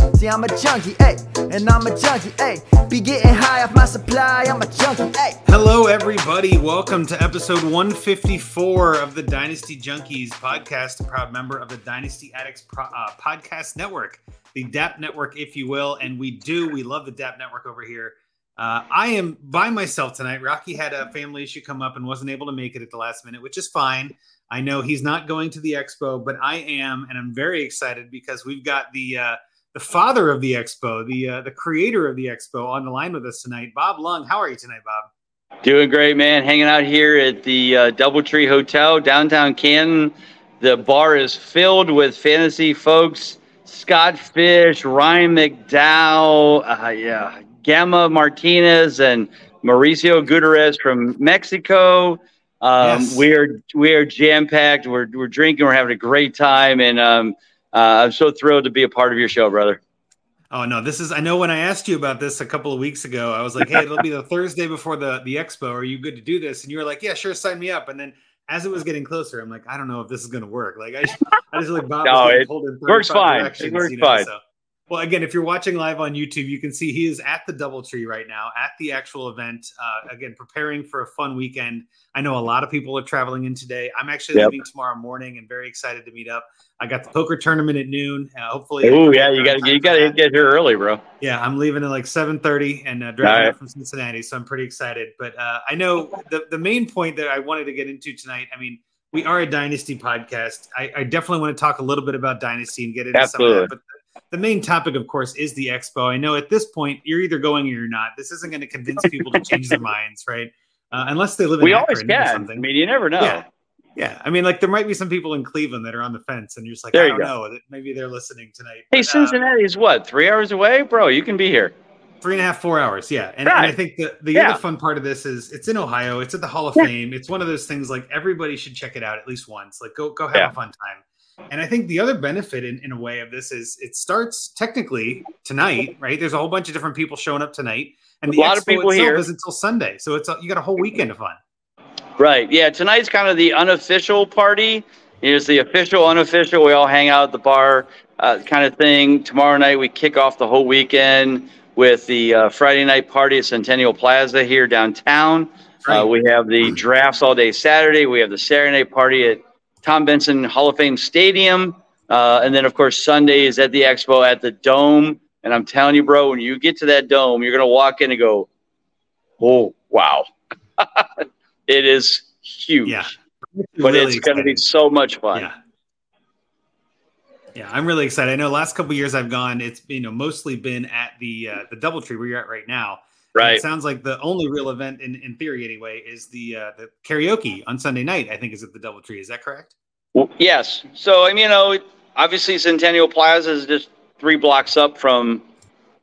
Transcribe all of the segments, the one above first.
See, I'm a junkie, ayy. And I'm a junkie, ayy. Be getting high off my supply. I'm a junkie, ayy. Hello, everybody. Welcome to episode 154 of the Dynasty Junkies podcast, a proud member of the Dynasty Addicts Pro- uh, Podcast Network, the DAP Network, if you will. And we do, we love the DAP Network over here. Uh, I am by myself tonight. Rocky had a family issue come up and wasn't able to make it at the last minute, which is fine. I know he's not going to the expo, but I am, and I'm very excited because we've got the uh, the father of the expo, the uh, the creator of the expo, on the line with us tonight. Bob Lung, how are you tonight, Bob? Doing great, man. Hanging out here at the uh, Doubletree Hotel, downtown Canton. The bar is filled with fantasy folks. Scott Fish, Ryan McDowell, uh, yeah, Gamma Martinez, and Mauricio Gutierrez from Mexico. Um, Yes. We are we are jam packed. We're we're drinking. We're having a great time, and um, uh, I'm so thrilled to be a part of your show, brother. Oh no, this is I know when I asked you about this a couple of weeks ago, I was like, Hey, it'll be the Thursday before the, the expo. Are you good to do this? And you were like, Yeah, sure, sign me up. And then as it was getting closer, I'm like, I don't know if this is gonna work. Like I, I just like Bob No, it works fine. It works you know, fine. So. Well, again, if you're watching live on YouTube, you can see he is at the DoubleTree right now at the actual event. Uh, again, preparing for a fun weekend. I know a lot of people are traveling in today. I'm actually Yep. leaving tomorrow morning and very excited to meet up. I got the poker tournament at noon. Uh, hopefully, Oh yeah, you got time you got to get here early, bro. Yeah, I'm leaving at like 7:30 and uh, driving right. up from Cincinnati, so I'm pretty excited. But uh, I know the the main point that I wanted to get into tonight. I mean, we are a dynasty podcast. I, I definitely want to talk a little bit about dynasty and get into some of Absolutely. that. But the, the main topic, of course, is the expo. I know at this point you're either going or you're not. This isn't going to convince people to change their minds, right? Uh, unless they live in We always Akron or can. I mean, you never know. Yeah. Yeah, I mean, like there might be some people in Cleveland that are on the fence, and you're just like, There I don't go. know. Maybe they're listening tonight. Hey, But, uh, Cincinnati is what three hours away, bro? You can be here. Three and a half, four hours. Yeah. And, and I think the, the Yeah. other fun part of this is it's in Ohio. It's at the Hall of Yeah. Fame. It's one of those things like everybody should check it out at least once. Like go go have Yeah. a fun time. And I think the other benefit in, in a way of this is it starts technically tonight, right? There's a whole bunch of different people showing up tonight. And A the lot of expo people itself here. is until Sunday. So it's a, you got a whole weekend of fun. Right. Yeah. Tonight's kind of the unofficial party. It's the official, unofficial. We all hang out at the bar, uh, kind of thing. Tomorrow night we kick off the whole weekend with the uh, Friday night party at Centennial Plaza here downtown. Uh, we have the drafts all day Saturday. We have the Saturday night party at Tom Benson Hall of Fame Stadium. Uh, and then, of course, Sunday is at the expo at the Dome. And I'm telling you, bro, when you get to that Dome, you're going to walk in and go, oh, wow. it is huge. Yeah. But Really it's going to be so much fun. Yeah. Yeah, I'm really excited. I know last couple years I've gone, it's you know mostly been at the uh, the DoubleTree where you're at right now. And Right. It sounds like the only real event in, in theory anyway is the uh, the karaoke on Sunday night. I think is at the DoubleTree. Is that correct? Well, yes. So, I mean, you know, obviously Centennial Plaza is just three blocks up from,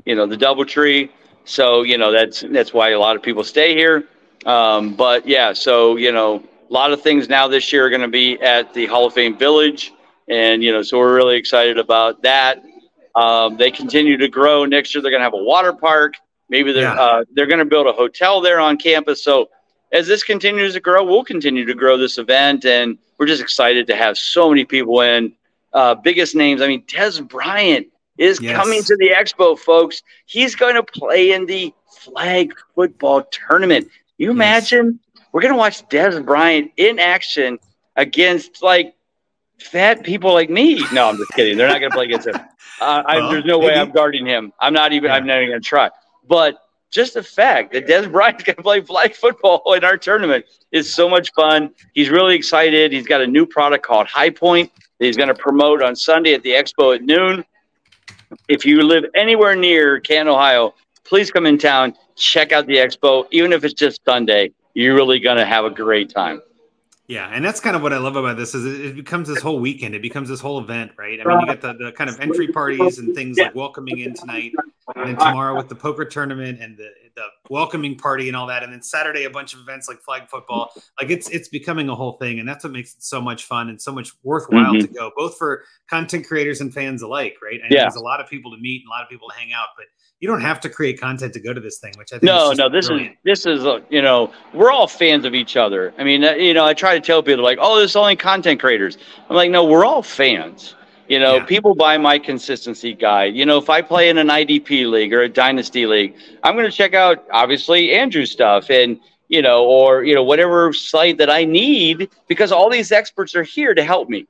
you know, the DoubleTree. So, you know, that's that's why a lot of people stay here. Um, but yeah, so you know, a lot of things now this year are going to be at the Hall of Fame Village, and you know, so we're really excited about that. Um, they continue to grow. Next year, they're going to have a water park. Maybe they're Yeah. uh, they're going to build a hotel there on campus. So as this continues to grow, we'll continue to grow this event, and we're just excited to have so many people in. Uh, biggest names. I mean, Dez Bryant is Yes. coming to the expo, folks. He's going to play in the flag football tournament. You imagine we're going to watch Dez Bryant in action against like fat people like me. No, I'm just kidding. They're not going to play against him. Uh, I, Well, there's no way. I'm guarding him. I'm not even. I'm not even going to try. But just the fact that Dez Bryant's going to play flag football in our tournament is so much fun. He's really excited. He's got a new product called High Point that he's going to promote on Sunday at the expo at noon. If you live anywhere near Canton, Ohio, please come in town, check out the expo. Even if it's just Sunday, you're really going to have a great time. Yeah, and that's kind of what I love about this is it becomes this whole weekend. It becomes this whole event, right? I mean, you get the, the kind of entry parties and things like welcoming in tonight, and then tomorrow with the poker tournament and the, the welcoming party and all that, and then Saturday a bunch of events like flag football. Like it's it's becoming a whole thing, and that's what makes it so much fun and so much worthwhile mm-hmm. to go, both for content creators and fans alike, right? And yeah. there's a lot of people to meet and a lot of people to hang out, but you don't have to create content to go to this thing, which I think no, no. This brilliant. is this is uh, you know we're all fans of each other. I mean, uh, you know, I try to tell people like, oh, this is only content creators. I'm like, no, we're all fans. You know, yeah. people buy my consistency guide. You know, if I play in an IDP league or a dynasty league, I'm going to check out obviously Andrew's stuff and you know, or you know, whatever site that I need because all these experts are here to help me.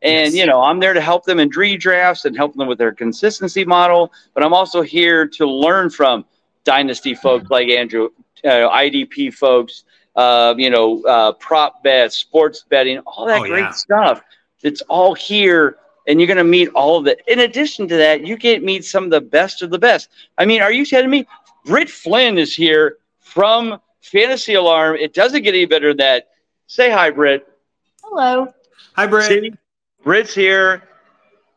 And, yes. you know, I'm there to help them in redrafts and help them with their consistency model. But I'm also here to learn from dynasty folks mm-hmm. like Andrew, uh, IDP folks, uh, you know, uh, prop bets, sports betting, all that oh, great yeah. stuff. It's all here. And you're going to meet all of it. In addition to that, you get meet some of the best of the best. I mean, are you telling me Britt Flynn is here from Fantasy Alarm? It doesn't get any better than that. Say hi, Britt. Hello. Hi, Britt. Britt's here.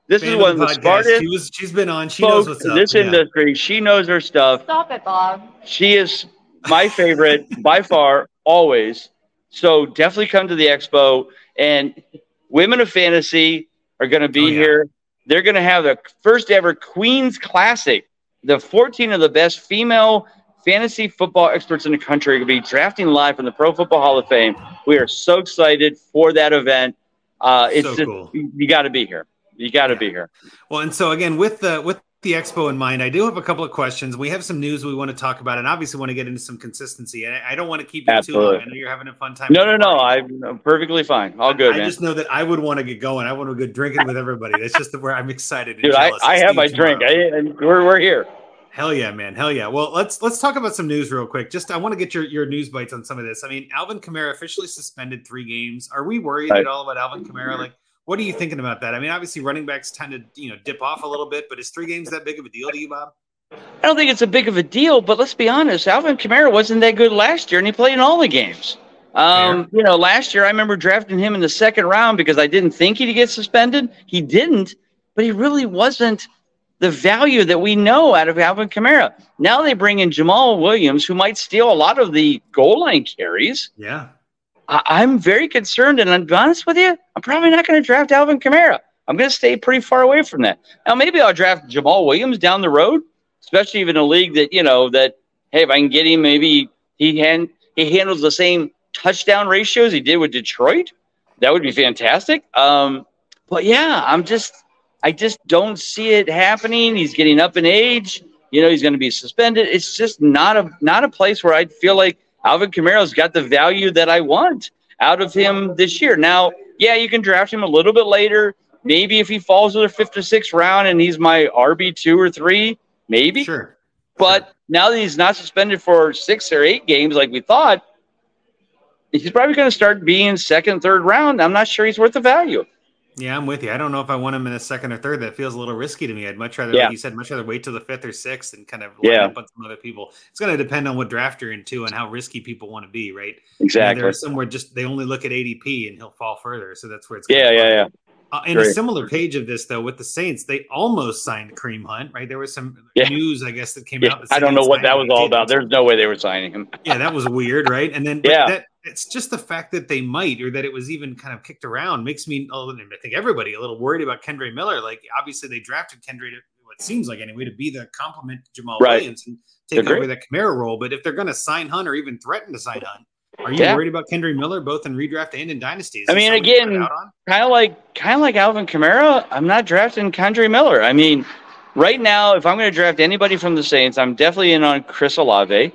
This Fan is one of the podcast. smartest. She was, she's been on. She knows what's in up. this yeah. industry. She knows her stuff. Stop it, Bob. She is my favorite by far, always. So definitely come to the expo. And Women of Fantasy are going to be oh, yeah. here. They're going to have the first ever Queens Classic. The 14 of the best female fantasy football experts in the country are going to be drafting live from the Pro Football Hall of Fame. We are so excited for that event. Uh, it's so just, cool. you got to be here. You got to yeah. be here. Well, and so again, with the with the expo in mind, I do have a couple of questions. We have some news we want to talk about, and obviously want to get into some consistency. And I don't want to keep you Absolutely. too long. I know you're having a fun time. No, no, no. I'm perfectly fine. All good. I, I just know that I would want to get going. I want to go drinking with everybody. That's just where I'm excited. Dude, I, I have my drink. I, and we're we're here. Hell yeah, man. Hell yeah. Well, let's let's talk about some news real quick. Just I want to get your your news bites on some of this. I mean, Alvin Kamara officially suspended three games. Are we worried at all about Alvin Kamara? Like what are you thinking about that? I mean, obviously running backs tend to, you know, dip off a little bit, but is three games that big of a deal to you, Bob? I don't think it's a big of a deal, but let's be honest. Alvin Kamara wasn't that good last year, and he played in all the games. Um, you know, last year I remember drafting him in the second round because I didn't think he'd get suspended. He didn't, but he really wasn't the value that we know out of Alvin Kamara. Now they bring in Jamaal Williams, who might steal a lot of the goal line carries. Yeah. I, am very concerned, and I'm honest with you, I'm probably not going to draft Alvin Kamara. I'm going to stay pretty far away from that. Now, maybe I'll draft Jamaal Williams down the road, especially in a league that you know that hey, if I can get him, maybe he hand, he handles the same touchdown ratios he did with Detroit. That would be fantastic. Um, but yeah, I'm just I just don't see it happening. He's getting up in age. You know, he's going to be suspended. It's just not a not a place where I feel like Alvin Kamara's got the value that I want out of him this year. Now, yeah, you can draft him a little bit later. Maybe if he falls to the fifth or sixth round and he's my RB two or three, maybe. Sure. But sure. now that he's not suspended for six or eight games like we thought, he's probably going to start being second, third round. I'm not sure he's worth the value. Yeah, I'm with you. I don't know if I want him in a second or third. That feels a little risky to me. I'd much rather, yeah. like you said, much rather wait till the fifth or sixth and kind of line yeah. up on some other people. It's going to depend on what draft you're into and how risky people want to be, right? Exactly. There's somewhere just they only look at ADP and he'll fall further. So that's where it's. Yeah, yeah, yeah. Uh, Great. a similar page of this, though, with the Saints, they almost signed Kareem Hunt, right? There was some yeah. news, I guess, that came yeah. out. I don't know what that was all about. There's no way they were signing him. yeah, that was weird, right? And then, yeah. That, it's just the fact that they might, or that it was even kind of kicked around, makes me, oh, I think everybody, a little worried about Kendre Miller. Like, obviously, they drafted Kendre to what seems like anyway to be the complement to Jamaal right. Williams and take Agreed. over that Kamara role. But if they're going to sign Hunt or even threaten to sign Hunt, are you yeah. worried about Kendre Miller both in redraft and in dynasties? I mean, again, kind of like kind of like Alvin Kamara. I'm not drafting Kendre Miller. I mean, right now, if I'm going to draft anybody from the Saints, I'm definitely in on Chris Olave.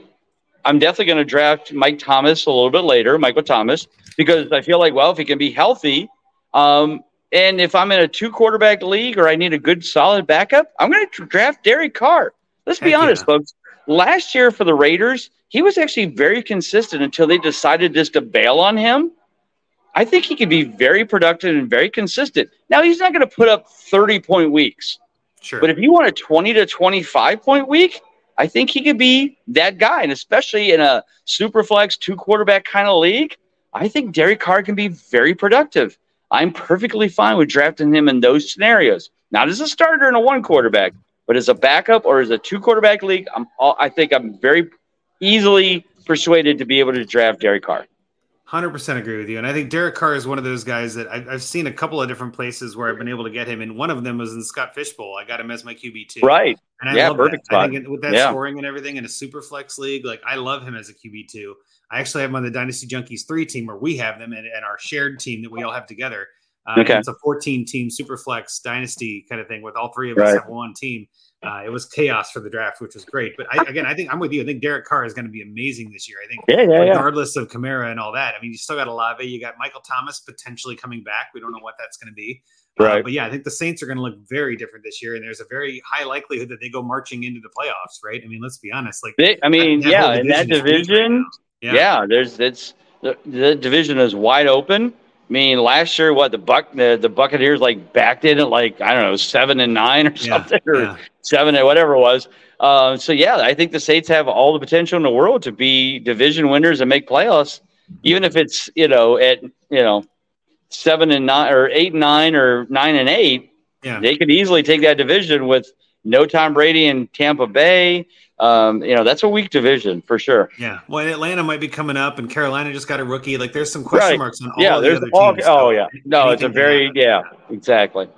I'm definitely going to draft Mike Thomas a little bit later, Michael Thomas, because I feel like, well, if he can be healthy, um, and if I'm in a two quarterback league or I need a good solid backup, I'm going to draft Derek Carr. Let's be Heck honest, yeah. folks. last year for the Raiders, he was actually very consistent until they decided just to bail on him. I think he could be very productive and very consistent. Now he's not going to put up 30 point weeks. Sure. But if you want a 20 to 25 point week, I think he could be that guy. And especially in a super flex two quarterback kind of league, I think Derek Carr can be very productive. I'm perfectly fine with drafting him in those scenarios. Not as a starter in a one quarterback, but as a backup or as a two quarterback league, I'm all, I think I'm very easily persuaded to be able to draft Derek Carr. Hundred percent agree with you, and I think Derek Carr is one of those guys that I've, I've, seen a couple of different places where I've been able to get him, and one of them was in Scott Fish Bowl. I got him as my QB two, right? And I yeah, love perfect that. spot. I think with that yeah. scoring and everything in a super flex league, like I love him as a QB two. I actually have him on the Dynasty Junkies three team where we have them and, and our shared team that we all have together. Uh, Okay. It's a 14 team super flex dynasty kind of thing with all three of Right. us have one team. Uh, it was chaos for the draft, which was great. But I, again, I think I'm with you. I think Derek Carr is going to be amazing this year. I think Yeah, yeah, yeah. regardless of Kamara and all that. I mean, you still got Olave, you got Michael Thomas potentially coming back. We don't know what that's going to be. Uh, Right. but yeah, I think the Saints are going to look very different this year, and there's a very high likelihood that they go marching into the playoffs, right? I mean, let's be honest. Like, They- I mean, that yeah, in that division right now. yeah. there's it's the, the division is wide open. I mean, last year, what the buck the, the Buccaneers like backed in at like I don't know seven and nine or Yeah, something or yeah. seven and whatever it was. Uh, so yeah, I think the Saints have all the potential in the world to be division winners and make playoffs, even if it's you know at you know seven and nine or eight and nine or nine and eight. Yeah. They could easily take that division with no Tom Brady in Tampa Bay. Um, you know, that's a weak division for sure. Yeah. Well, Atlanta might be coming up, and Carolina just got a rookie. Like, there's some question Right. marks on all Yeah, the there's other all. teams. Oh so yeah, no, it's a very yeah, exactly.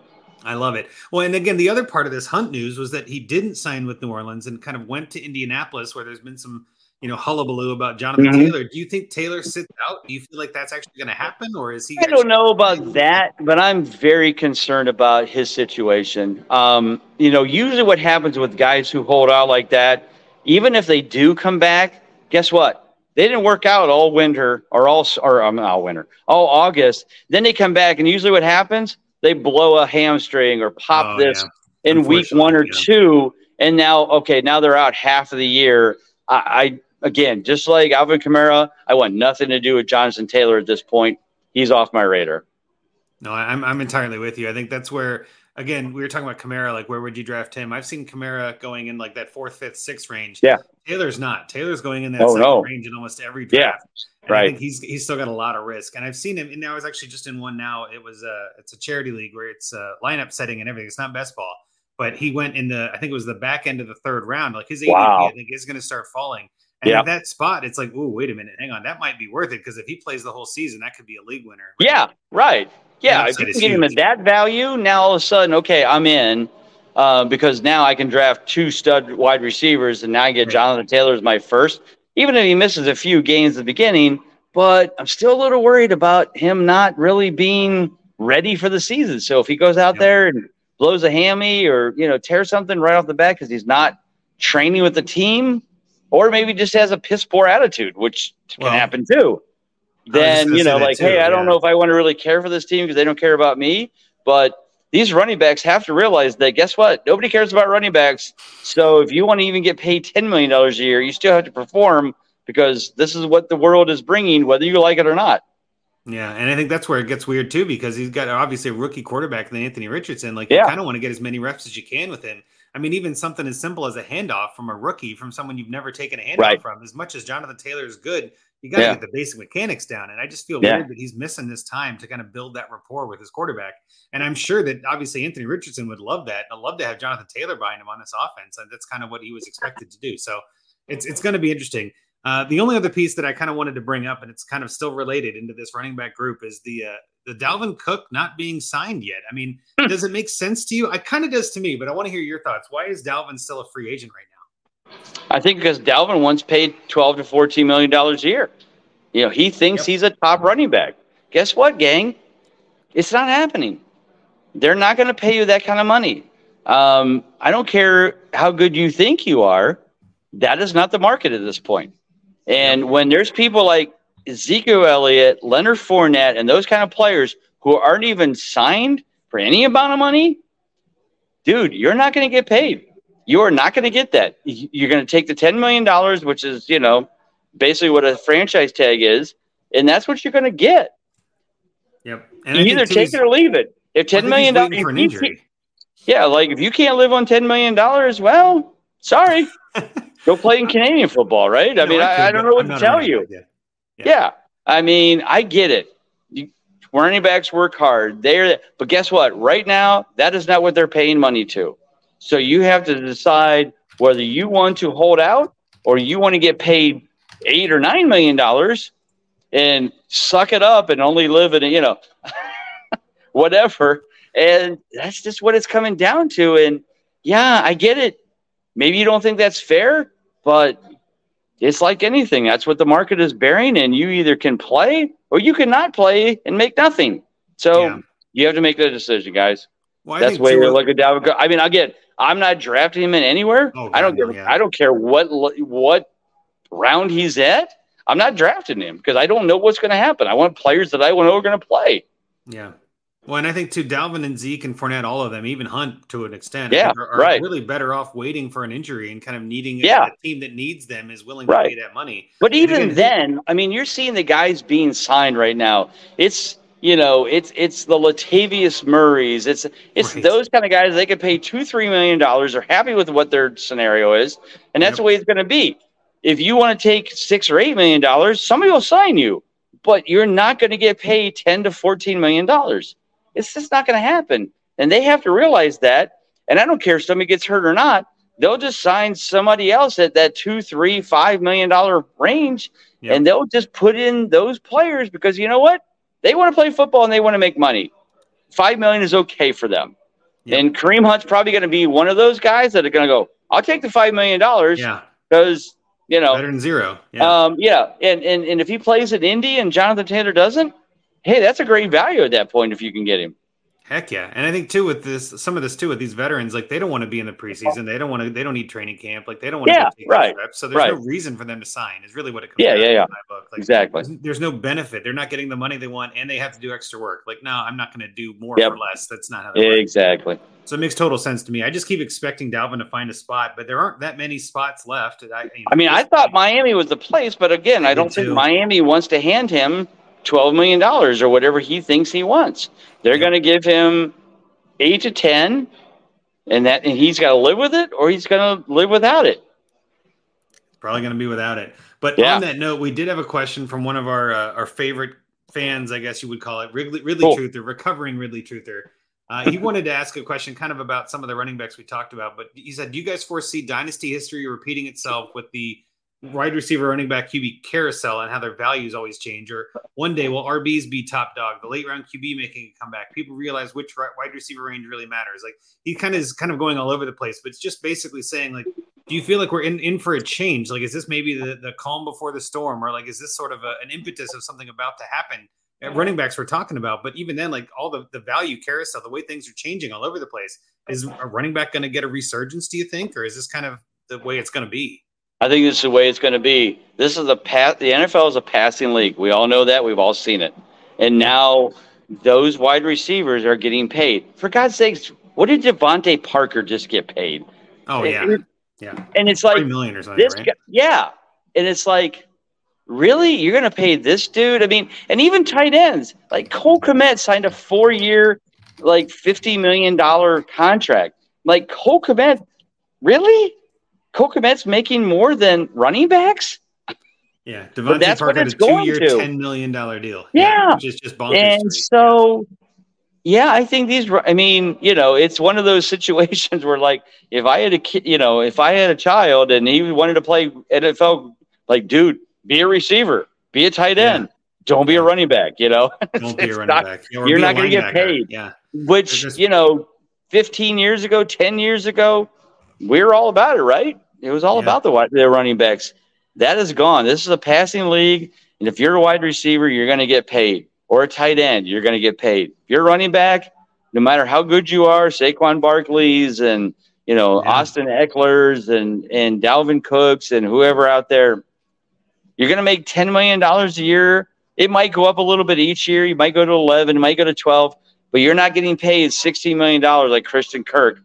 I love it. Well, and again, the other part of this Hunt news was that he didn't sign with New Orleans and kind of went to Indianapolis, where there's been some, you know, hullabaloo about Jonathan Mhm. Taylor. Do you think Taylor sits out? Do you feel like that's actually going to happen, or is he? I don't know about that, but I'm very concerned about his situation. Um, you know, usually what happens with guys who hold out like that, even if they do come back, guess what? They didn't work out all winter or all or um, all winter, all August. Then they come back, and usually what happens? They blow a hamstring or pop Oh, this yeah. in week one or Unfortunately, two, and now okay, now they're out half of the year. I, I again, just like Alvin Kamara, I want nothing to do with Jonathan Taylor at this point. He's off my radar. No, I- I'm I'm entirely with you. I think that's where again we were talking about Kamara. Like, where would you draft him? I've seen Kamara going in like that fourth, fifth, sixth range. Yeah. Taylor's not. Taylor's going in that Oh, second no. range in almost every Yeah, draft. I right. think he's he's still got a lot of risk. And I've seen him. And now I was actually just in one now. It was uh it's a charity league where it's a lineup setting and everything. It's not best ball. But he went in the I think it was the back end of the third round. Like his ADP, Wow. I think is going to start falling. And Yeah. at that spot, it's like, oh, wait a minute, hang on, that might be worth it because if he plays the whole season, that could be a league winner. Yeah, right. Yeah, if you can get him at that value, now all of a sudden, okay, I'm in uh, because now I can draft two stud wide receivers, and now I get Right. Jonathan Taylor as my first, even if he misses a few games at the beginning. But I'm still a little worried about him not really being ready for the season. So if he goes out Yep. there and blows a hammy or you know tears something right off the bat because he's not training with the team, or maybe just has a piss poor attitude, which can Well, happen too. Then you know, like, too, hey, I don't know if I want to really care for this team because they don't care about me. But these running backs have to realize that guess what? Nobody cares about running backs. So if you want to even get paid ten million dollars a year, you still have to perform because this is what the world is bringing, whether you like it or not. Yeah, and I think that's where it gets weird too because he's got obviously a rookie quarterback than Anthony Richardson. Like Yeah. you kind of want to get as many reps as you can with him. I mean, even something as simple as a handoff from a rookie from someone you've never taken a handoff Right. from. As much as Jonathan Taylor is good, you got to Yeah. get the basic mechanics down. And I just feel Yeah. weird that he's missing this time to kind of build that rapport with his quarterback. And I'm sure that obviously Anthony Richardson would love that. I'd love to have Jonathan Taylor behind him on this offense, and that's kind of what he was expected to do. So it's it's going to be interesting. Uh, the only other piece that I kind of wanted to bring up, and it's kind of still related into this running back group, is the uh, the Dalvin Cook not being signed yet. I mean, Hmm. does it make sense to you? It kind of does to me, but I want to hear your thoughts. Why is Dalvin still a free agent right now? I think because Dalvin once paid twelve to fourteen million dollars a year. You know, he thinks Yep. he's a top running back. Guess what, gang? It's not happening. They're not going to pay you that kind of money. Um, I don't care how good you think you are. That is not the market at this point. And when there's people like Ezekiel Elliott, Leonard Fournette, and those kind of players who aren't even signed for any amount of money, dude, you're not going to get paid. You are not going to get that. You're going to take the $10 million, which is, you know, basically what a franchise tag is, and that's what you're going to get. Yep. And you either take it or leave it. If $10 million for an injury. Yeah, like if you can't live on $10 million, well, sorry. Go play in Canadian football, right? I no, mean, I, I, don't know what to tell you. Yeah. yeah. I mean, I get it. You, running backs work hard. They're, but guess what? Right now, that is not what they're paying money to. So you have to decide whether you want to hold out or you want to get paid eight or nine million dollars and suck it up and only live in, you know, whatever. And that's just what it's coming down to. And yeah, I get it. Maybe you don't think that's fair, but it's like anything. That's what the market is bearing, and you either can play or you cannot play and make nothing. So yeah. you have to make that decision, guys. Well, That's the way you're looking down. I mean, again, I'm not drafting him in anywhere. Oh, I don't give. Yeah. I don't care what what round he's at. I'm not drafting him because I don't know what's going to happen. I want players that I know are going to play. Yeah. Well, and I think to Dalvin and Zeke and Fournette, all of them, even Hunt to an extent, yeah, are, are right. really better off waiting for an injury and kind of needing yeah. a, team that needs them is willing to right. pay that money. But even again, then, I mean, you're seeing the guys being signed right now. It's you know, it's it's the Latavius Murrays. It's it's right. those kind of guys. They could pay two, three million dollars. They're happy with what their scenario is, and that's yep. the way it's going to be. If you want to take six or eight million dollars, somebody will sign you, but you're not going to get paid ten to fourteen million dollars. It's just not going to happen. And they have to realize that. And I don't care if somebody gets hurt or not. They'll just sign somebody else at that two, three, five million dollar range, yep. and they'll just put in those players because you know what? They want to play football and they want to make money. Five million is okay for them. Yep. And Kareem Hunt's probably going to be one of those guys that are going to go, I'll take the five million dollars. Yeah. Because you know better than zero. Yeah. Um, yeah. And, and and if he plays at Indy and Jonathan Taylor doesn't, hey, that's a great value at that point if you can get him. Heck yeah, and I think too with this, some of this too with these veterans, like they don't want to be in the preseason. They don't want to. They don't need training camp. Like they don't want yeah, to take right. reps. So there's right. no reason for them to sign. Is really what it comes. Yeah, yeah, yeah. Like, exactly. There's, there's, no benefit. They're not getting the money they want, and they have to do extra work. Like no, I'm not going to do more yep. for less. That's not how. That exactly. Works. So it makes total sense to me. I just keep expecting Dalvin to find a spot, but there aren't that many spots left. I, you know, I mean, I thought Miami was the place, but again, I, I don't think too. Miami wants to hand him twelve million dollars or whatever he thinks he wants. They're going to give him eight to ten, and that and he's got to live with it, or he's going to live without it. Probably going to be without it. But yeah. on that note, we did have a question from one of our uh, our favorite fans, I guess you would call it, Ridley, Ridley cool. Truther, recovering Ridley Truther. Uh, he wanted to ask a question kind of about some of the running backs we talked about, but he said, Do you guys foresee dynasty history repeating itself with the wide receiver, running back, QB carousel and how their values always change. Or one day, will RBs be top dog? The late round QB making a comeback. People realize which wide receiver range really matters. Like he kind of is kind of going all over the place, but it's just basically saying like, do you feel like we're in, in for a change? Like, is this maybe the, the calm before the storm, or like is this sort of a, an impetus of something about to happen? At running backs we're talking about, but even then, like all the, the value carousel, the way things are changing all over the place, is a running back going to get a resurgence? Do you think, or is this kind of the way it's going to be? I think this is the way it's going to be. This is a path. The NFL is a passing league. We all know that. We've all seen it. And now those wide receivers are getting paid. For God's sakes, what did DeVante Parker just get paid? Oh yeah, it, yeah. And it's like million or something, right? guy, yeah. And it's like, really, you're going to pay this dude? I mean, and even tight ends like Cole Kmet signed a four-year, like fifty million dollar contract. Like Cole Kmet, really? Cole Kmet's making more than running backs. Yeah, DeVante that's Parker a two-year, ten million dollar deal. Yeah, yeah just just bonkers. And so, yeah, I think these. I mean, you know, it's one of those situations where, like, if I had a kid, you know, if I had a child and he wanted to play NFL, like, dude, be a receiver, be a tight end. Yeah. Don't be a running back, you know. Don't be a running not, back. you're not going to get paid. Yeah. Which, just, you know, 15 years ago, 10 years ago, we were all about it, right? It was all yeah. about the wide the running backs. That is gone. This is a passing league, and if you're a wide receiver, you're going to get paid, or a tight end, you're going to get paid. If you're running back, no matter how good you are, Saquon Barkley's and you know yeah. Austin Ekeler's and and Dalvin Cooks and whoever out there, you're going to make ten million dollars a year. It might go up a little bit each year. You might go to eleven, it might go to twelve, but you're not getting paid sixteen million dollars like Christian Kirk.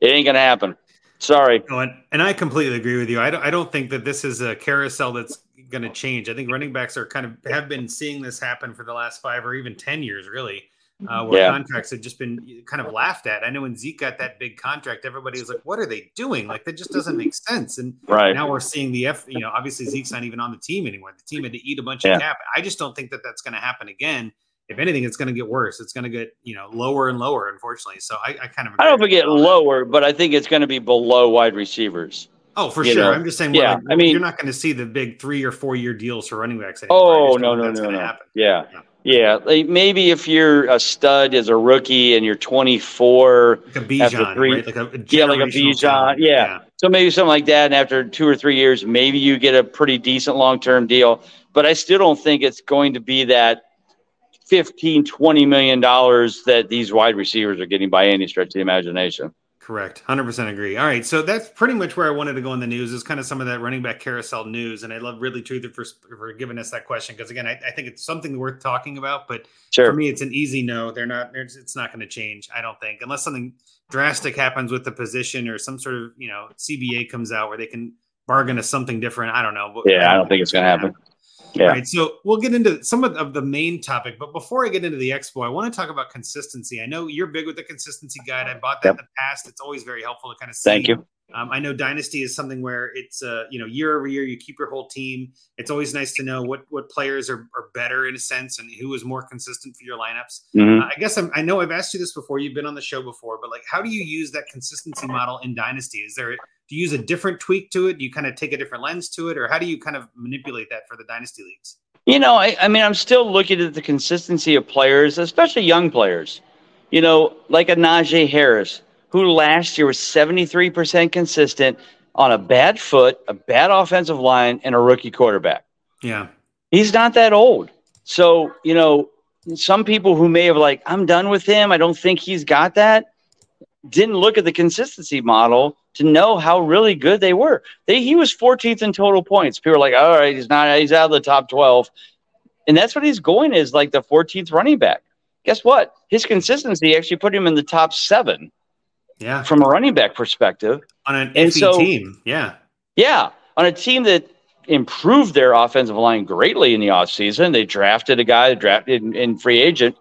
It ain't going to happen. Sorry. No, and, and I completely agree with you. I don't, I don't think that this is a carousel that's going to change. I think running backs are kind of have been seeing this happen for the last five or even 10 years, really, uh, where yeah. contracts have just been kind of laughed at. I know when Zeke got that big contract, everybody was like, what are they doing? Like, that just doesn't make sense. And right. now we're seeing the F, you know, obviously Zeke's not even on the team anymore. The team had to eat a bunch yeah. of cap. I just don't think that that's going to happen again if anything, it's going to get worse. It's going to get you know lower and lower, unfortunately. So I, I kind of I don't think it lower, but I think it's going to be below wide receivers. Oh, for sure. Know? I'm just saying. Yeah, I mean, you're not going to see the big three or four year deals for running backs. Anymore. Oh no, no, no, no. Happen. Yeah. yeah. Like maybe if you're a stud as a rookie and you're 24, like a Bijan, three, right? like a, a yeah, like a Bijan, yeah. yeah. So maybe something like that. And after two or three years, maybe you get a pretty decent long term deal. But I still don't think it's going to be that 15, 20 million dollars that these wide receivers are getting by any stretch of the imagination. Correct. 100% agree. All right. So that's pretty much where I wanted to go in the news is kind of some of that running back carousel news. And I love Ridley Truther for, for giving us that question. Cause again, I, I, think it's something worth talking about, but sure. for me, it's an easy no. They're not, it's not going to change. I don't think unless something drastic happens with the position or some sort of, you know, CBA comes out where they can bargain to something different. I don't know. Yeah. I don't think it's going to happen. Yeah. Right. So we'll get into some of, of, the main topic, but before I get into the expo, I want to talk about consistency. I know you're big with the consistency guide. I bought that yep. in the past. It's always very helpful to kind of see. Thank you. Um, I know Dynasty is something where it's uh, you know year over year you keep your whole team. It's always nice to know what what players are, are better in a sense and who is more consistent for your lineups. Mm-hmm. Uh, I guess I'm, i know I've asked you this before. You've been on the show before, but like, how do you use that consistency model in Dynasty? Is there do you use a different tweak to it? Do you kind of take a different lens to it, or how do you kind of manipulate that for the Dynasty leagues? You know, I, I mean, I'm still looking at the consistency of players, especially young players. You know, like a Najee Harris, who last year was 73% consistent on a bad foot, a bad offensive line, and a rookie quarterback. Yeah. He's not that old. So, you know, some people who may have like, I'm done with him. I don't think he's got that. Didn't look at the consistency model to know how really good they were. They, he was 14th in total points. People are like, all right, he's not, he's out of the top 12. And that's what he's going is like the 14th running back. Guess what? His consistency actually put him in the top seven. Yeah. From a running back perspective. On an and so, team. Yeah. Yeah. On a team that improved their offensive line greatly in the offseason. They drafted a guy that drafted in, in free agent.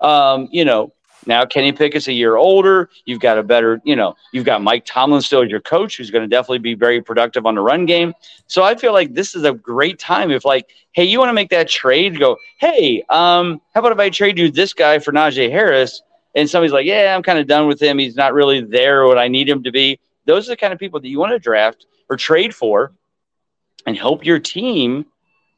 Um, you know, now Kenny Pickett's a year older. You've got a better, you know, you've got Mike Tomlin still as your coach, who's going to definitely be very productive on the run game. So I feel like this is a great time. If like, hey, you want to make that trade? Go, hey, um, how about if I trade you this guy for Najee Harris? And somebody's like, yeah, I'm kind of done with him. He's not really there what I need him to be. Those are the kind of people that you want to draft or trade for, and help your team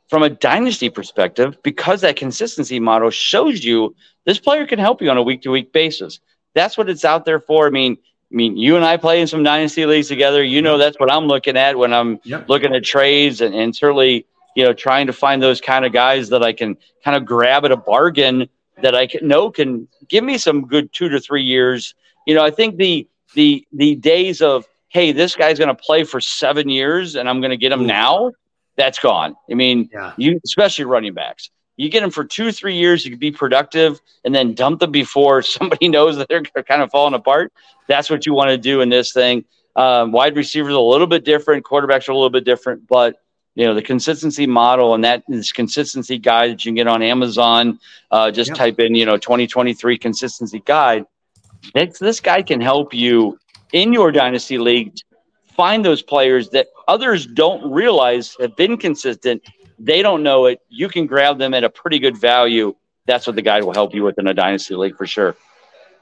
from a dynasty perspective because that consistency model shows you this player can help you on a week to week basis. That's what it's out there for. I mean, I mean, you and I play in some dynasty leagues together. You know, that's what I'm looking at when I'm yep. looking at trades and, and certainly, you know, trying to find those kind of guys that I can kind of grab at a bargain that I can know can give me some good two to three years. You know, I think the the the days of hey, this guy's going to play for seven years and I'm going to get him now that's gone. I mean, yeah. you especially running backs. You get them for two, three years, you can be productive, and then dump them before somebody knows that they're kind of falling apart. That's what you want to do in this thing. Um, wide receivers a little bit different, quarterbacks are a little bit different, but you know the consistency model and that this consistency guide that you can get on Amazon. Uh, just yeah. type in you know 2023 consistency guide. This, this guy can help you in your dynasty league find those players that others don't realize have been consistent. They don't know it. You can grab them at a pretty good value. That's what the guide will help you with in a dynasty league for sure.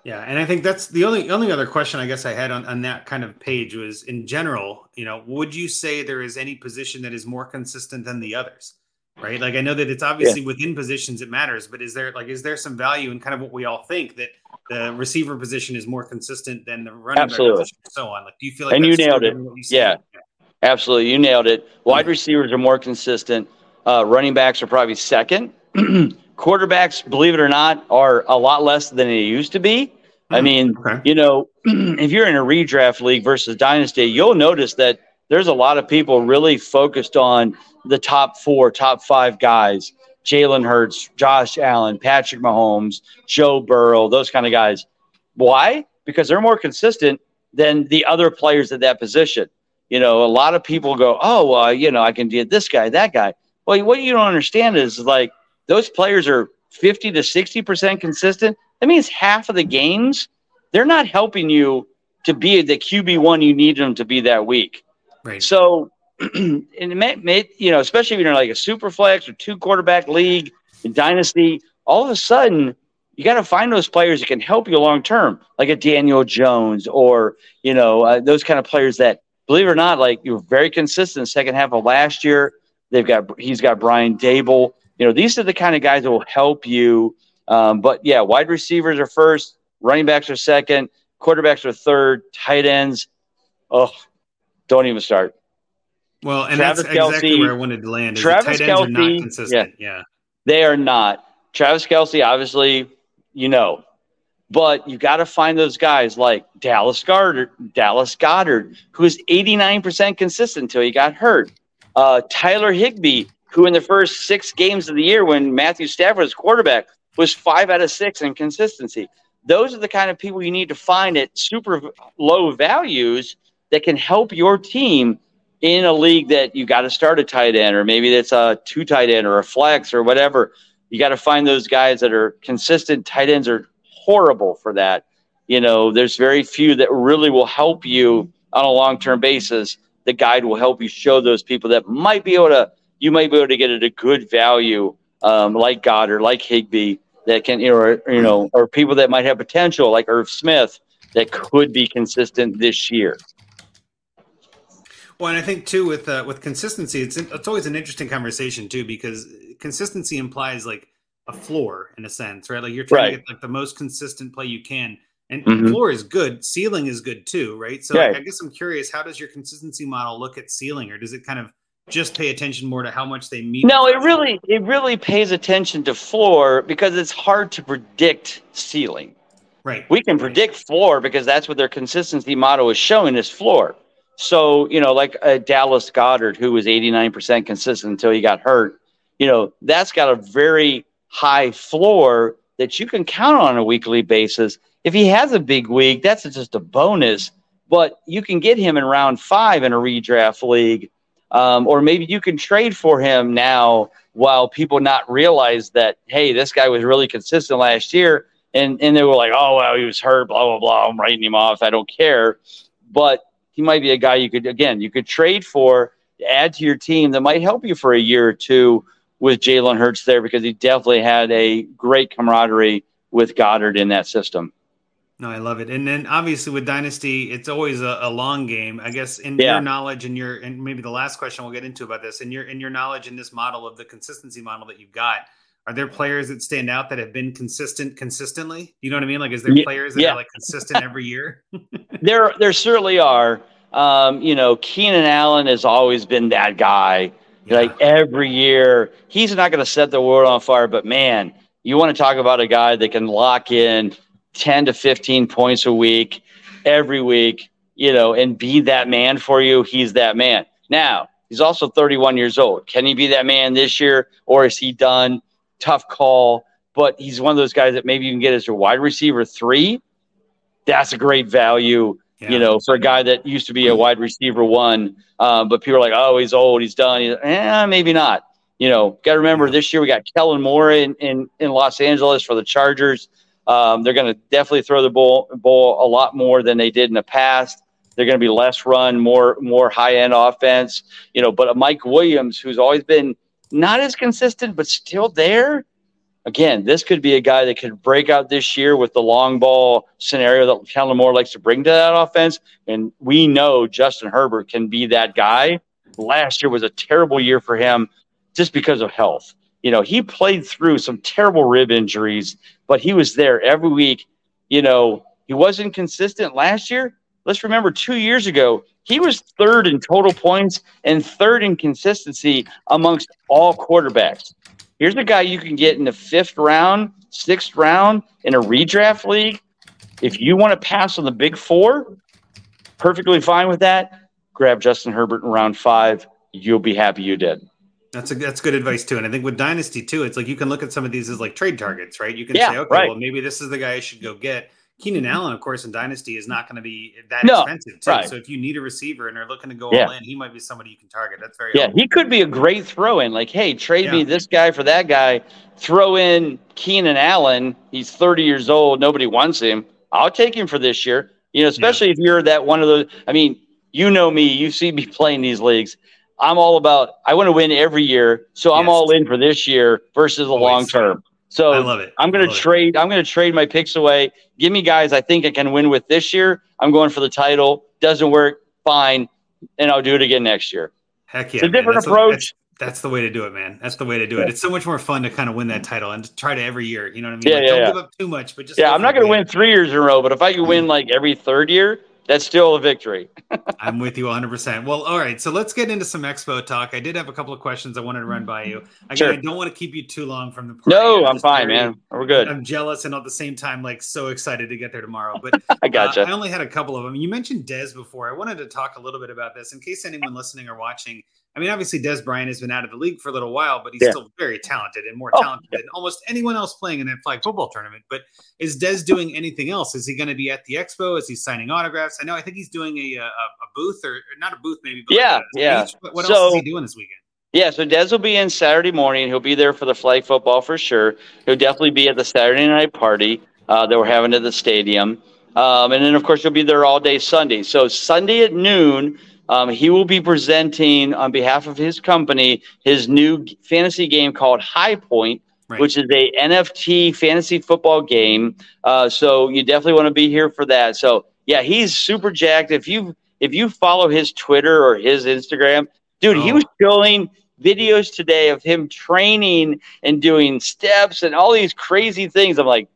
Yeah, and I think that's the only only other question I guess I had on, on that kind of page was in general, you know, would you say there is any position that is more consistent than the others? Right? Like I know that it's obviously yeah. within positions it matters, but is there like is there some value in kind of what we all think that the receiver position is more consistent than the running Absolutely. back position, and so on. Like, do you feel like and you nailed it? You yeah, absolutely, you nailed it. Wide receivers are more consistent. Uh, running backs are probably second. Quarterbacks, believe it or not, are a lot less than they used to be. I hmm. mean, okay. you know, if you're in a redraft league versus dynasty, you'll notice that there's a lot of people really focused on the top four, top five guys. Jalen Hurts, Josh Allen, Patrick Mahomes, Joe Burrow, those kind of guys. Why? Because they're more consistent than the other players at that position. You know, a lot of people go, "Oh, well, you know, I can get this guy, that guy." Well, what you don't understand is like those players are 50 to 60% consistent. That means half of the games they're not helping you to be the QB1 you need them to be that week. Right. So, and it may, may, you know, especially if you're in like a super flex or two quarterback league in dynasty, all of a sudden you got to find those players that can help you long term, like a Daniel Jones or you know uh, those kind of players that, believe it or not, like you were very consistent second half of last year. They've got he's got Brian Daboll. You know these are the kind of guys that will help you. Um, but yeah, wide receivers are first, running backs are second, quarterbacks are third, tight ends. Oh, don't even start. Well, and Travis that's Kelce, exactly where I wanted to land. Travis Kelce, yeah, yeah, they are not. Travis Kelce, obviously, you know. But you got to find those guys like Dallas Goedert, Dallas Goedert, who is 89% consistent until he got hurt. Uh, Tyler Higbee, who in the first six games of the year when Matthew Stafford was quarterback, was five out of six in consistency. Those are the kind of people you need to find at super low values that can help your team in a league that you got to start a tight end, or maybe that's a two tight end or a flex or whatever. You got to find those guys that are consistent. Tight ends are horrible for that. You know, there's very few that really will help you on a long term basis. The guide will help you show those people that might be able to, you might be able to get at a good value, um, like Goedert, like Higbee, that can, you know, or, you know, or people that might have potential, like Irv Smith, that could be consistent this year. Well, and I think too with uh, with consistency, it's it's always an interesting conversation too because consistency implies like a floor in a sense, right? Like you're trying right. to get like the most consistent play you can, and mm-hmm. floor is good, ceiling is good too, right? So like, I guess I'm curious, how does your consistency model look at ceiling, or does it kind of just pay attention more to how much they meet? No, it really it really pays attention to floor because it's hard to predict ceiling. Right. We can predict floor because that's what their consistency model is showing is floor. So, you know, like a Dallas Goedert, who was 89% consistent until he got hurt, you know, that's got a very high floor that you can count on a weekly basis. If he has a big week, that's just a bonus, but you can get him in round five in a redraft league. Um, or maybe you can trade for him now while people not realize that, hey, this guy was really consistent last year. And, and they were like, oh, well, he was hurt, blah, blah, blah. I'm writing him off. I don't care. But he might be a guy you could again you could trade for, add to your team that might help you for a year or two with Jalen Hurts there because he definitely had a great camaraderie with Goedert in that system. No, I love it. And then obviously with Dynasty, it's always a, a long game. I guess in yeah. your knowledge and your and maybe the last question we'll get into about this, in your in your knowledge in this model of the consistency model that you've got, are there players that stand out that have been consistent consistently? You know what I mean? Like, is there players that yeah. are like consistent every year? there, there certainly are. Um, you know, Keenan Allen has always been that guy. Yeah. Like every year, he's not going to set the world on fire, but man, you want to talk about a guy that can lock in 10 to 15 points a week every week, you know, and be that man for you. He's that man. Now, he's also 31 years old. Can he be that man this year or is he done? tough call, but he's one of those guys that maybe you can get as a wide receiver three. That's a great value, yeah. you know, for a guy that used to be a wide receiver one. Um, but people are like, oh, he's old, he's done. He's, eh, maybe not. You know, got to remember this year we got Kellen Moore in, in, in Los Angeles for the Chargers. Um, they're going to definitely throw the ball, ball a lot more than they did in the past. They're going to be less run, more more high end offense. You know, but Mike Williams, who's always been not as consistent, but still there. Again, this could be a guy that could break out this year with the long ball scenario that Kellen Moore likes to bring to that offense. And we know Justin Herbert can be that guy. Last year was a terrible year for him just because of health. You know, he played through some terrible rib injuries, but he was there every week. You know, he wasn't consistent last year. Let's remember two years ago, he was third in total points and third in consistency amongst all quarterbacks. Here's a guy you can get in the fifth round, sixth round in a redraft league. If you want to pass on the big four, perfectly fine with that. Grab Justin Herbert in round five. You'll be happy you did. That's a, that's good advice too, and I think with dynasty too, it's like you can look at some of these as like trade targets, right? You can yeah, say, okay, right. well maybe this is the guy I should go get Keenan mm-hmm. Allen, of course, in Dynasty is not going to be that No, expensive too. right. So if you need a receiver and are looking to go Yeah. all in, he might be somebody you can target. That's very Yeah, helpful. he could be a great throw in. Like, hey, trade me this guy for that guy. Throw in Keenan Allen. He's 30 years old. Nobody wants him. I'll take him for this year. You know, especially if you're that one of those. I mean, you know me. You see me playing these leagues. I'm all about. I want to win every year, so I'm all in for this year versus the Always. long term. So I love it. I'm going to love it. trade. I'm going to trade my picks away. Give me guys I think I can win with this year. I'm going for the title. Doesn't work, fine, and I'll do it again next year. Heck yeah, It's a different That's approach. that's, that's the way to do it, man. That's the way to do it. It's so much more fun to kind of win that title and to try to every year. You know what I mean? Yeah, Like, yeah, don't yeah. give up too much, but just Yeah, I'm not going to win. win three years in a row, but if I can win like every third year, that's still a victory. I'm with you 100%. Well, all right. So let's get into some expo talk. I did have a couple of questions I wanted to run by you. Again, Sure. I don't want to keep you too long from the party. No, I'm just fine, very- man. We're good. I'm jealous and at the same time, like so excited to get there tomorrow. But I gotcha. Uh, I only had a couple of them. You mentioned Dez before. I wanted to talk a little bit about this in case anyone listening or watching. I mean, obviously, Dez Bryant has been out of the league for a little while, but he's Yeah. still very talented and more Oh, talented than almost anyone else playing in that flag football tournament. But is Dez doing anything else? Is he going to be at the expo? Is he signing autographs? I know. I think he's doing a a, a booth or, or not a booth, maybe. But Yeah, like yeah. what So- else is he doing this weekend? Yeah, so Dez will be in Saturday morning. He'll be there for the flag football for sure. He'll definitely be at the Saturday night party uh, that we're having at the stadium. Um, and then, of course, he'll be there all day Sunday. So, Sunday at noon, um, he will be presenting on behalf of his company his new fantasy game called High Point, Right. which is a NFT fantasy football game. Uh, so, you definitely want to be here for that. So, yeah, he's super jacked. If you if you follow his Twitter or his Instagram, dude, he Oh. was showing videos today of him training and doing steps and all these crazy things. I'm like,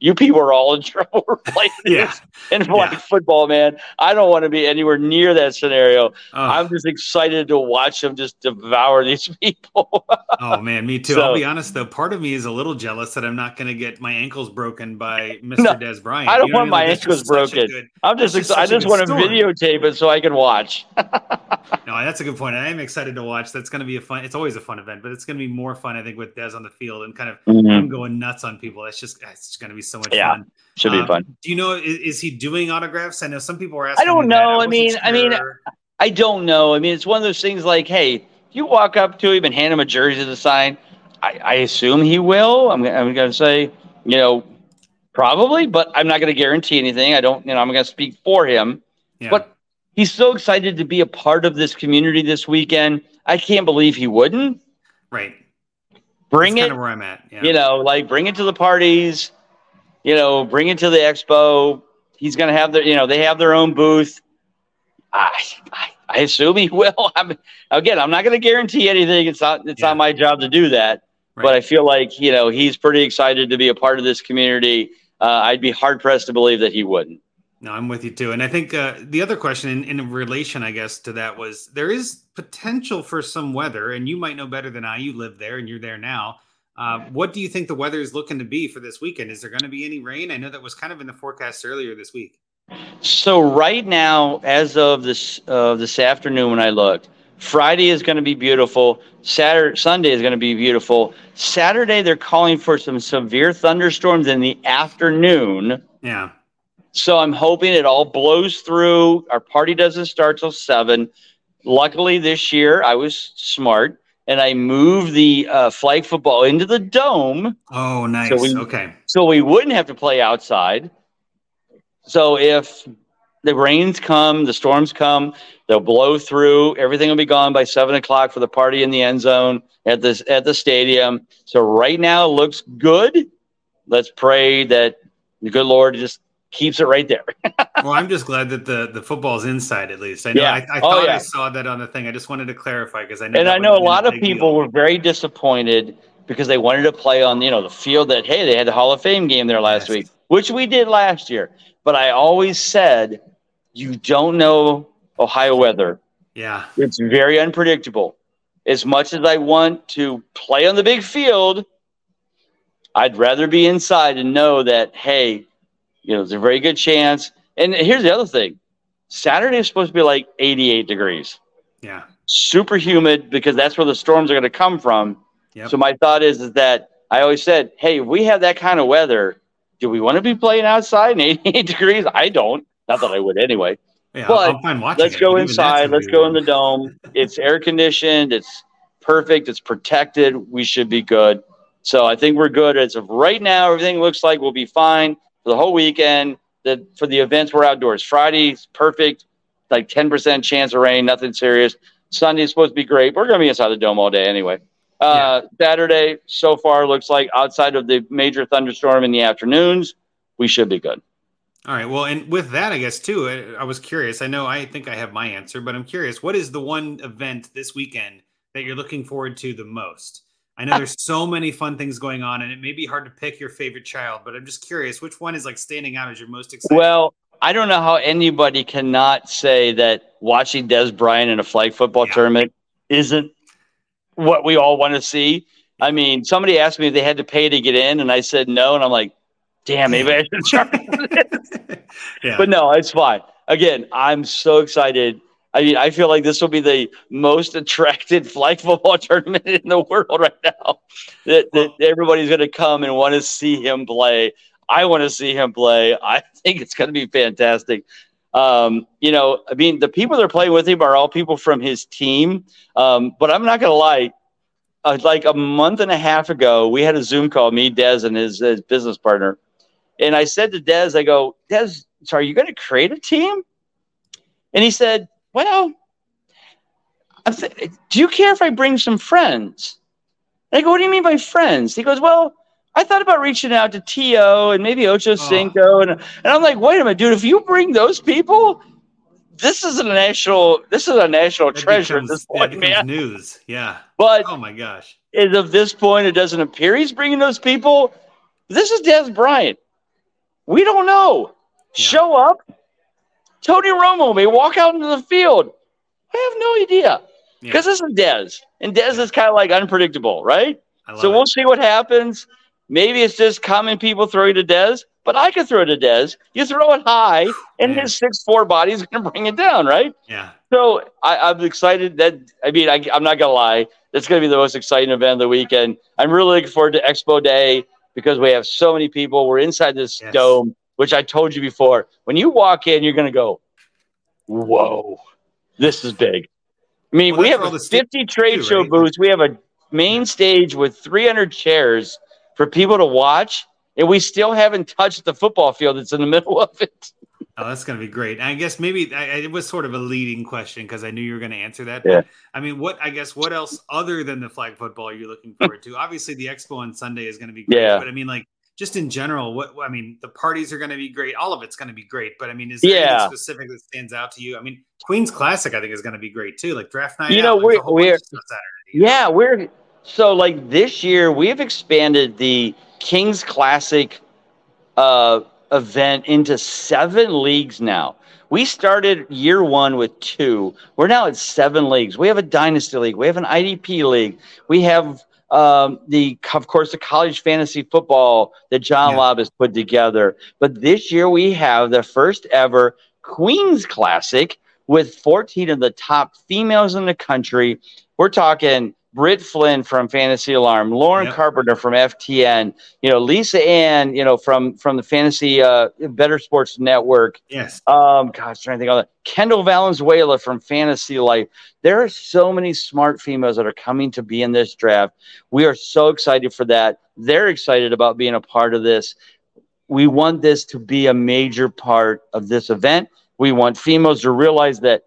you people are all in trouble playing Yeah. this in flag Yeah. football, man. I don't want to be anywhere near that scenario. Oh, I'm just excited to watch them just devour these people. oh, man, me too. So- I'll be honest though. Part of me is a little jealous that I'm not going to get my ankles broken by Mr. No, Dez Bryant. I don't You know want my Like, ankles just such a broken. good- I'm just, I just want to videotape it so I can watch. No, that's a good point. I am excited to watch. That's going to be a fun. It's always a fun event, but it's going to be more fun, I think, with Dez on the field and kind of mm-hmm. him going nuts on people. That's just it's just going to be so much Yeah, fun. Should be Um, fun. Do you know is, is he doing autographs? I know some people are asking. I don't know. I wasn't mean- I mean. I don't know. I mean, it's one of those things like, hey, if you walk up to him and hand him a jersey to sign, I, I assume he will. I'm, I'm going to say, you know, probably, but I'm not going to guarantee anything. I don't, you know, I'm going to speak for him. yeah. But he's so excited to be a part of this community this weekend. I can't believe he wouldn't right. bring That's it. where I'm at. Yeah. You know, like bring it to the parties. You know, bring it to the expo. He's going to have their, you know, they have their own booth. I, I, I assume he will. I'm, again, I'm not going to guarantee anything. It's not, it's Yeah. not my job to do that. But I feel like you know he's pretty excited to be a part of this community. Uh, I'd be hard pressed to believe that he wouldn't. No, I'm with you too. And I think uh, the other question in, in relation, I guess, to that was there is potential for some weather, and you might know better than I. You live there and you're there now. Uh, what do you think the weather is looking to be for this weekend? Is there going to be any rain? I know that was kind of in the forecast earlier this week. So right now, as of this uh, this afternoon, when I looked, Friday is going to be beautiful. Saturday, Sunday is going to be beautiful. Saturday, they're calling for some severe thunderstorms in the afternoon. Yeah. So I'm hoping it all blows through. Our party doesn't start till seven. Luckily, this year I was smart and I moved the uh, flag football into the dome Oh, nice. So we- okay. so we wouldn't have to play outside. So if the rains come, the storms come, they'll blow through. Everything will be gone by seven o'clock for the party in the end zone at this at the stadium. So right now it looks good. Let's pray that the good Lord just keeps it right there. well, I'm just glad that the the football's inside at least. I know. Yeah. I, I Oh, thought yeah. I saw that on the thing. I just wanted to clarify because I know. and I know a lot of people deal. were very disappointed because they wanted to play on you know the field that hey they had the Hall of Fame game there last Yes. week, which we did last year. But I always said you don't know Ohio weather. Yeah. It's very unpredictable. As much as I want to play on the big field, I'd rather be inside and know that hey, you know, there's a very good chance. And here's the other thing: Saturday is supposed to be like 88 degrees Yeah. super humid because that's where the storms are going to come from. Yep. So my thought is, is that I always said, hey, if we have that kind of weather, do we want to be playing outside in 88 degrees? I don't. Not that I would anyway. Yeah, But I'm fine watching. Let's it, go inside. Let's go in the dome. It's air conditioned. It's perfect. It's protected. We should be good. So I think we're good as of right now. Everything looks like we'll be fine for the whole weekend. The for the events we're outdoors. Friday's perfect, like ten percent chance of rain, nothing serious. Sunday's supposed to be great. We're gonna be inside the dome all day anyway. Uh, Saturday so far looks like outside of the major thunderstorm in the afternoons, we should be good. All right. Well, and with that, I guess too, I, I was curious. I know I think I have my answer, but I'm curious. What is the one event this weekend that you're looking forward to the most? I know there's so many fun things going on, and it may be hard to pick your favorite child, but I'm just curious, which one is like standing out as your most excited? Well, I don't know how anybody cannot say that watching Dez Bryant in a flag football Yeah. tournament isn't what we all want to see. I mean, somebody asked me if they had to pay to get in, and I said no, and I'm like, damn, maybe I should charge. yeah. but no, it's fine. Again, I'm so excited. I mean, I feel like this will be the most attracted flag football tournament in the world right now. That, that everybody's going to come and want to see him play. I want to see him play. I think it's going to be fantastic. Um, you know, I mean, the people that are playing with him are all people from his team. Um, but I'm not going to lie. Uh, like a month and a half ago, we had a Zoom call, me, Dez, and his, his business partner. And I said to Dez, I go, Dez, so are you going to create a team? And he said, Well, I th- do you care if I bring some friends? I go, What do you mean by friends? He goes, Well, I thought about reaching out to T.O. and maybe Ocho oh. Cinco. And, and I'm like, Wait a minute, dude, if you bring those people, this is a national this is a national That treasure becomes- at this point, man. News. Yeah. But Oh my gosh. as of this point, it doesn't appear he's bringing those people. This is Dez Bryant. We don't know. Yeah. Show up. Tony Romo may walk out into the field. I have no idea Yeah. because this is Dez, and Dez is kind of like unpredictable, right? So it. we'll see what happens. Maybe it's just common people throwing to Dez, but I could throw it to Dez. You throw it high, and Man. his six four body is going to bring it down, right? Yeah. So I, I'm excited that I mean I, I'm not gonna lie, it's gonna be the most exciting event of the weekend. I'm really looking forward to Expo Day because we have so many people. We're inside this Yes. dome, which I told you before. When you walk in, you're gonna go, "Whoa, this is big." I mean, Well, we have a 50 trade too, show right? booths. We have a main stage with 300 chairs for people to watch, and we still haven't touched the football field that's in the middle of it. Oh, that's going to be great. I guess maybe I, it was sort of a leading question because I knew you were going to answer that. But, Yeah. I mean, what I guess what else other than the flag football you're you looking forward to? Obviously, the expo on Sunday is going to be great. Yeah. But I mean, like just in general, what I mean, the parties are going to be great. All of it's going to be great. But I mean, is there Yeah. anything specific that stands out to you? I mean, Queens Classic, I think, is going to be great too. Like draft night. You out, know, there's we're- a whole bunch we're- of stuff Saturday. Yeah, we're so like this year we've expanded the Kings Classic uh, event into seven leagues now. We started year one with two. We're now at seven leagues. We have a dynasty league. We have an IDP league. We have um, the, of course, the college fantasy football that John Yeah. Lobb has put together. But this year we have the first ever Queens Classic with 14 of the top females in the country. We're talking Britt Flynn from Fantasy Alarm, Lauren Yep. Carpenter from FTN, you know, Lisa Ann, you know, from from the Fantasy uh, Better Sports Network. Yes. Um, gosh, trying to think of that. Kendall Valenzuela from Fantasy Life. There are so many smart females that are coming to be in this draft. We are so excited for that. They're excited about being a part of this. We want this to be a major part of this event. We want females to realize that,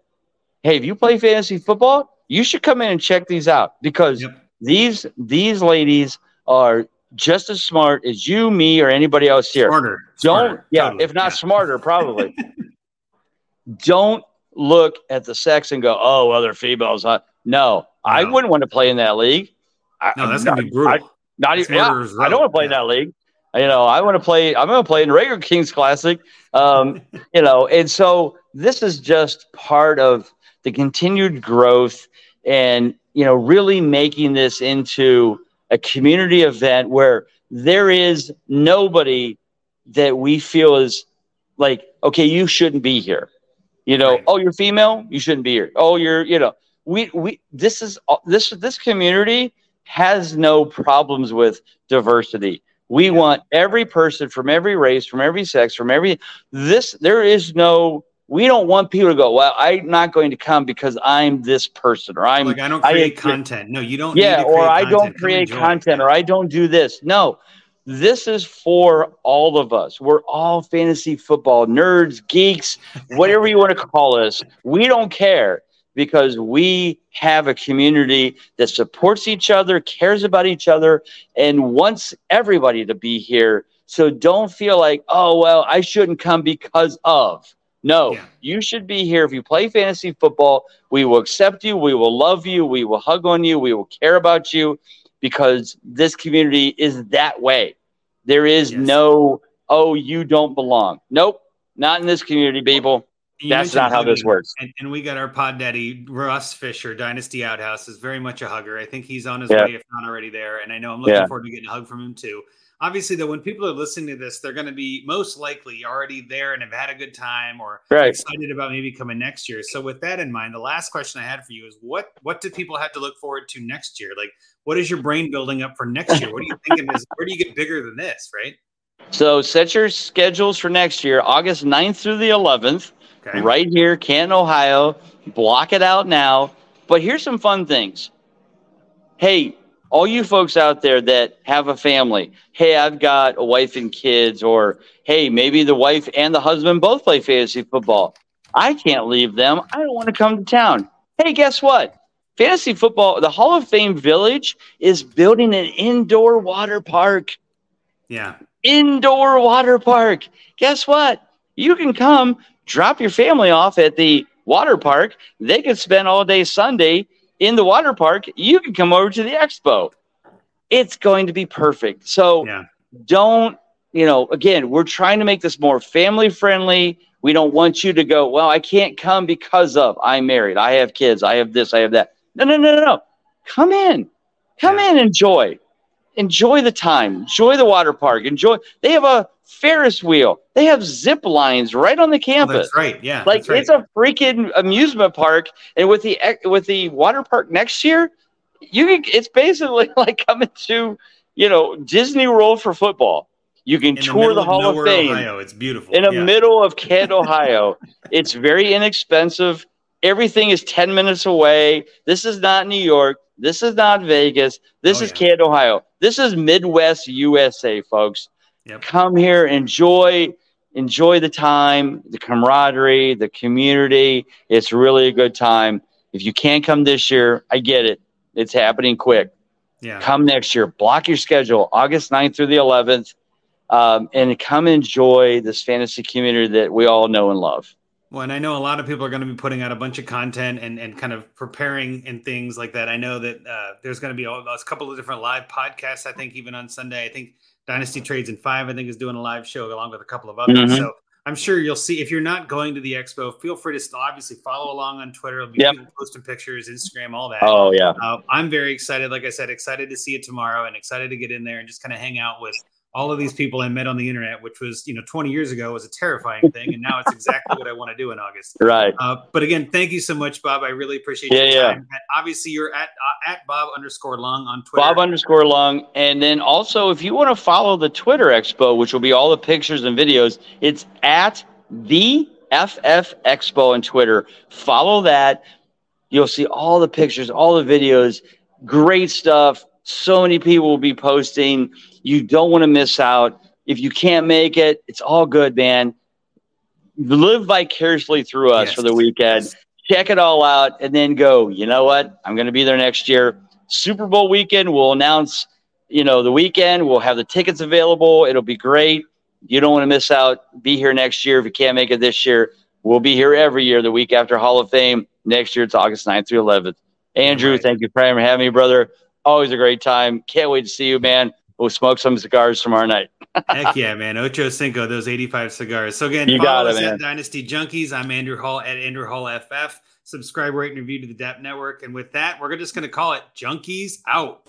hey, if you play fantasy football, you should come in and check these out because Yep. these these ladies are just as smart as you, me, or anybody else here Smarter. don't Smarter. yeah Totally. if not Yeah. smarter probably don't look at the sex and go oh well they're females huh? no, i wouldn't want to play in that league I, No, that's to be brutal. not even yeah, i don't want to play in that league you know i want to play i'm going to play in regular kings classic um, you know and so this is just part of the continued growth and you know really making this into a community event where there is nobody that we feel is like okay you shouldn't be here you know Right. oh you're female you shouldn't be here oh you're you know we we this is this this community has no problems with diversity We yeah. want every person from every race, from every sex, from every this. There is no. We don't want people to go. Well, I'm not going to come because I'm this person, or I'm like I don't create I, content. No, you don't. Yeah, or I don't create content, or I don't do this. No, this is for all of us. We're all fantasy football nerds, geeks, whatever you want to call us. We don't care because we have a community that supports each other, cares about each other, and wants everybody to be here. So don't feel like, oh, well, I shouldn't come because of. No, yeah. you should be here. If you play fantasy football, we will accept you, we will love you, we will hug on you, we will care about you because this community is that way. There is yes. no, oh, you don't belong. Nope, not in this community, people. You That's not how this works. And, and, we got our pod daddy, Russ Fisher, Dynasty Outhouse, is very much a hugger. I think he's on his yeah. way, if not already there. And I know I'm looking yeah. forward to getting a hug from him too. Obviously, though, when people are listening to this, they're going to be most likely already there and have had a good time or right. excited about maybe coming next year. So, with that in mind, the last question I had for you is what what do people have to look forward to next year? Like, what is your brain building up for next year? What are you thinking? is where do you get bigger than this? Right. So, set your schedules for next year, August 9th through the 11th. Okay. Right here, Canton, Ohio. Block it out now. But here's some fun things. Hey, all you folks out there that have a family, hey, I've got a wife and kids, or hey, maybe the wife and the husband both play fantasy football. I can't leave them. I don't want to come to town. Hey, guess what? Fantasy football, the Hall of Fame Village is building an indoor water park. Yeah. Indoor water park. Guess what? You can come drop your family off at the water park. They could spend all day Sunday in the water park. You can come over to the expo. It's going to be perfect. So yeah. don't, you know, again, we're trying to make this more family friendly. We don't want you to go, well, I can't come because of I'm married. I have kids. I have this. I have that. No, no, no, no, no. Come in. Come yeah. in, enjoy. Enjoy the time. Enjoy the water park. Enjoy. They have a Ferris wheel. They have zip lines right on the campus. Oh, that's right. Yeah. Like right. it's a freaking amusement park. And with the with the water park next year, you can, it's basically like coming to you know Disney World for football. You can in tour the, the Hall of, of Fame. Ohio. It's beautiful. In the yeah. middle of Kent, Ohio. it's very inexpensive. Everything is 10 minutes away. This is not New York. This is not Vegas. This oh, is yeah. Kent, Ohio. This is Midwest USA, folks. Yep. Come here, enjoy enjoy the time, the camaraderie, the community. It's really a good time. If you can't come this year, I get it. It's happening quick. Yeah. Come next year. Block your schedule, August 9th through the 11th, um, and come enjoy this fantasy community that we all know and love. Well, and I know a lot of people are going to be putting out a bunch of content and, and kind of preparing and things like that. I know that uh, there's going to be a, a couple of different live podcasts, I think, even on Sunday. I think Dynasty Trades in Five, I think, is doing a live show along with a couple of others. Mm-hmm. So I'm sure you'll see. If you're not going to the expo, feel free to still obviously follow along on Twitter. There'll be yep. people posting pictures, Instagram, all that. Oh yeah. Uh, I'm very excited. Like I said, excited to see it tomorrow, and excited to get in there and just kind of hang out with all of these people I met on the internet, which was, you know, 20 years ago was a terrifying thing. And now it's exactly what I want to do in August. Right. Uh, but again, thank you so much, Bob. I really appreciate yeah, your time. Yeah. Obviously, you're at, uh, at Bob underscore Lung on Twitter. Bob underscore Lung. And then also, if you want to follow the Twitter Expo, which will be all the pictures and videos, it's at the FF Expo on Twitter. Follow that. You'll see all the pictures, all the videos. Great stuff. So many people will be posting you don't want to miss out. If you can't make it, it's all good, man. Live vicariously through us yes. for the weekend. Check it all out and then go, you know what? I'm going to be there next year. Super Bowl weekend, we'll announce, you know, the weekend. We'll have the tickets available. It'll be great. You don't want to miss out. Be here next year. If you can't make it this year, we'll be here every year, the week after Hall of Fame. Next year, it's August 9th through 11th. Andrew, right. thank you for having me, brother. Always a great time. Can't wait to see you, man we'll smoke some cigars tomorrow night. Heck yeah, man. Ocho Cinco, those 85 cigars. So again, you follow us it, at Dynasty Junkies. I'm Andrew Hall at Andrew Hall FF. Subscribe, rate, and review to the DAP Network. And with that, we're just going to call it Junkies Out.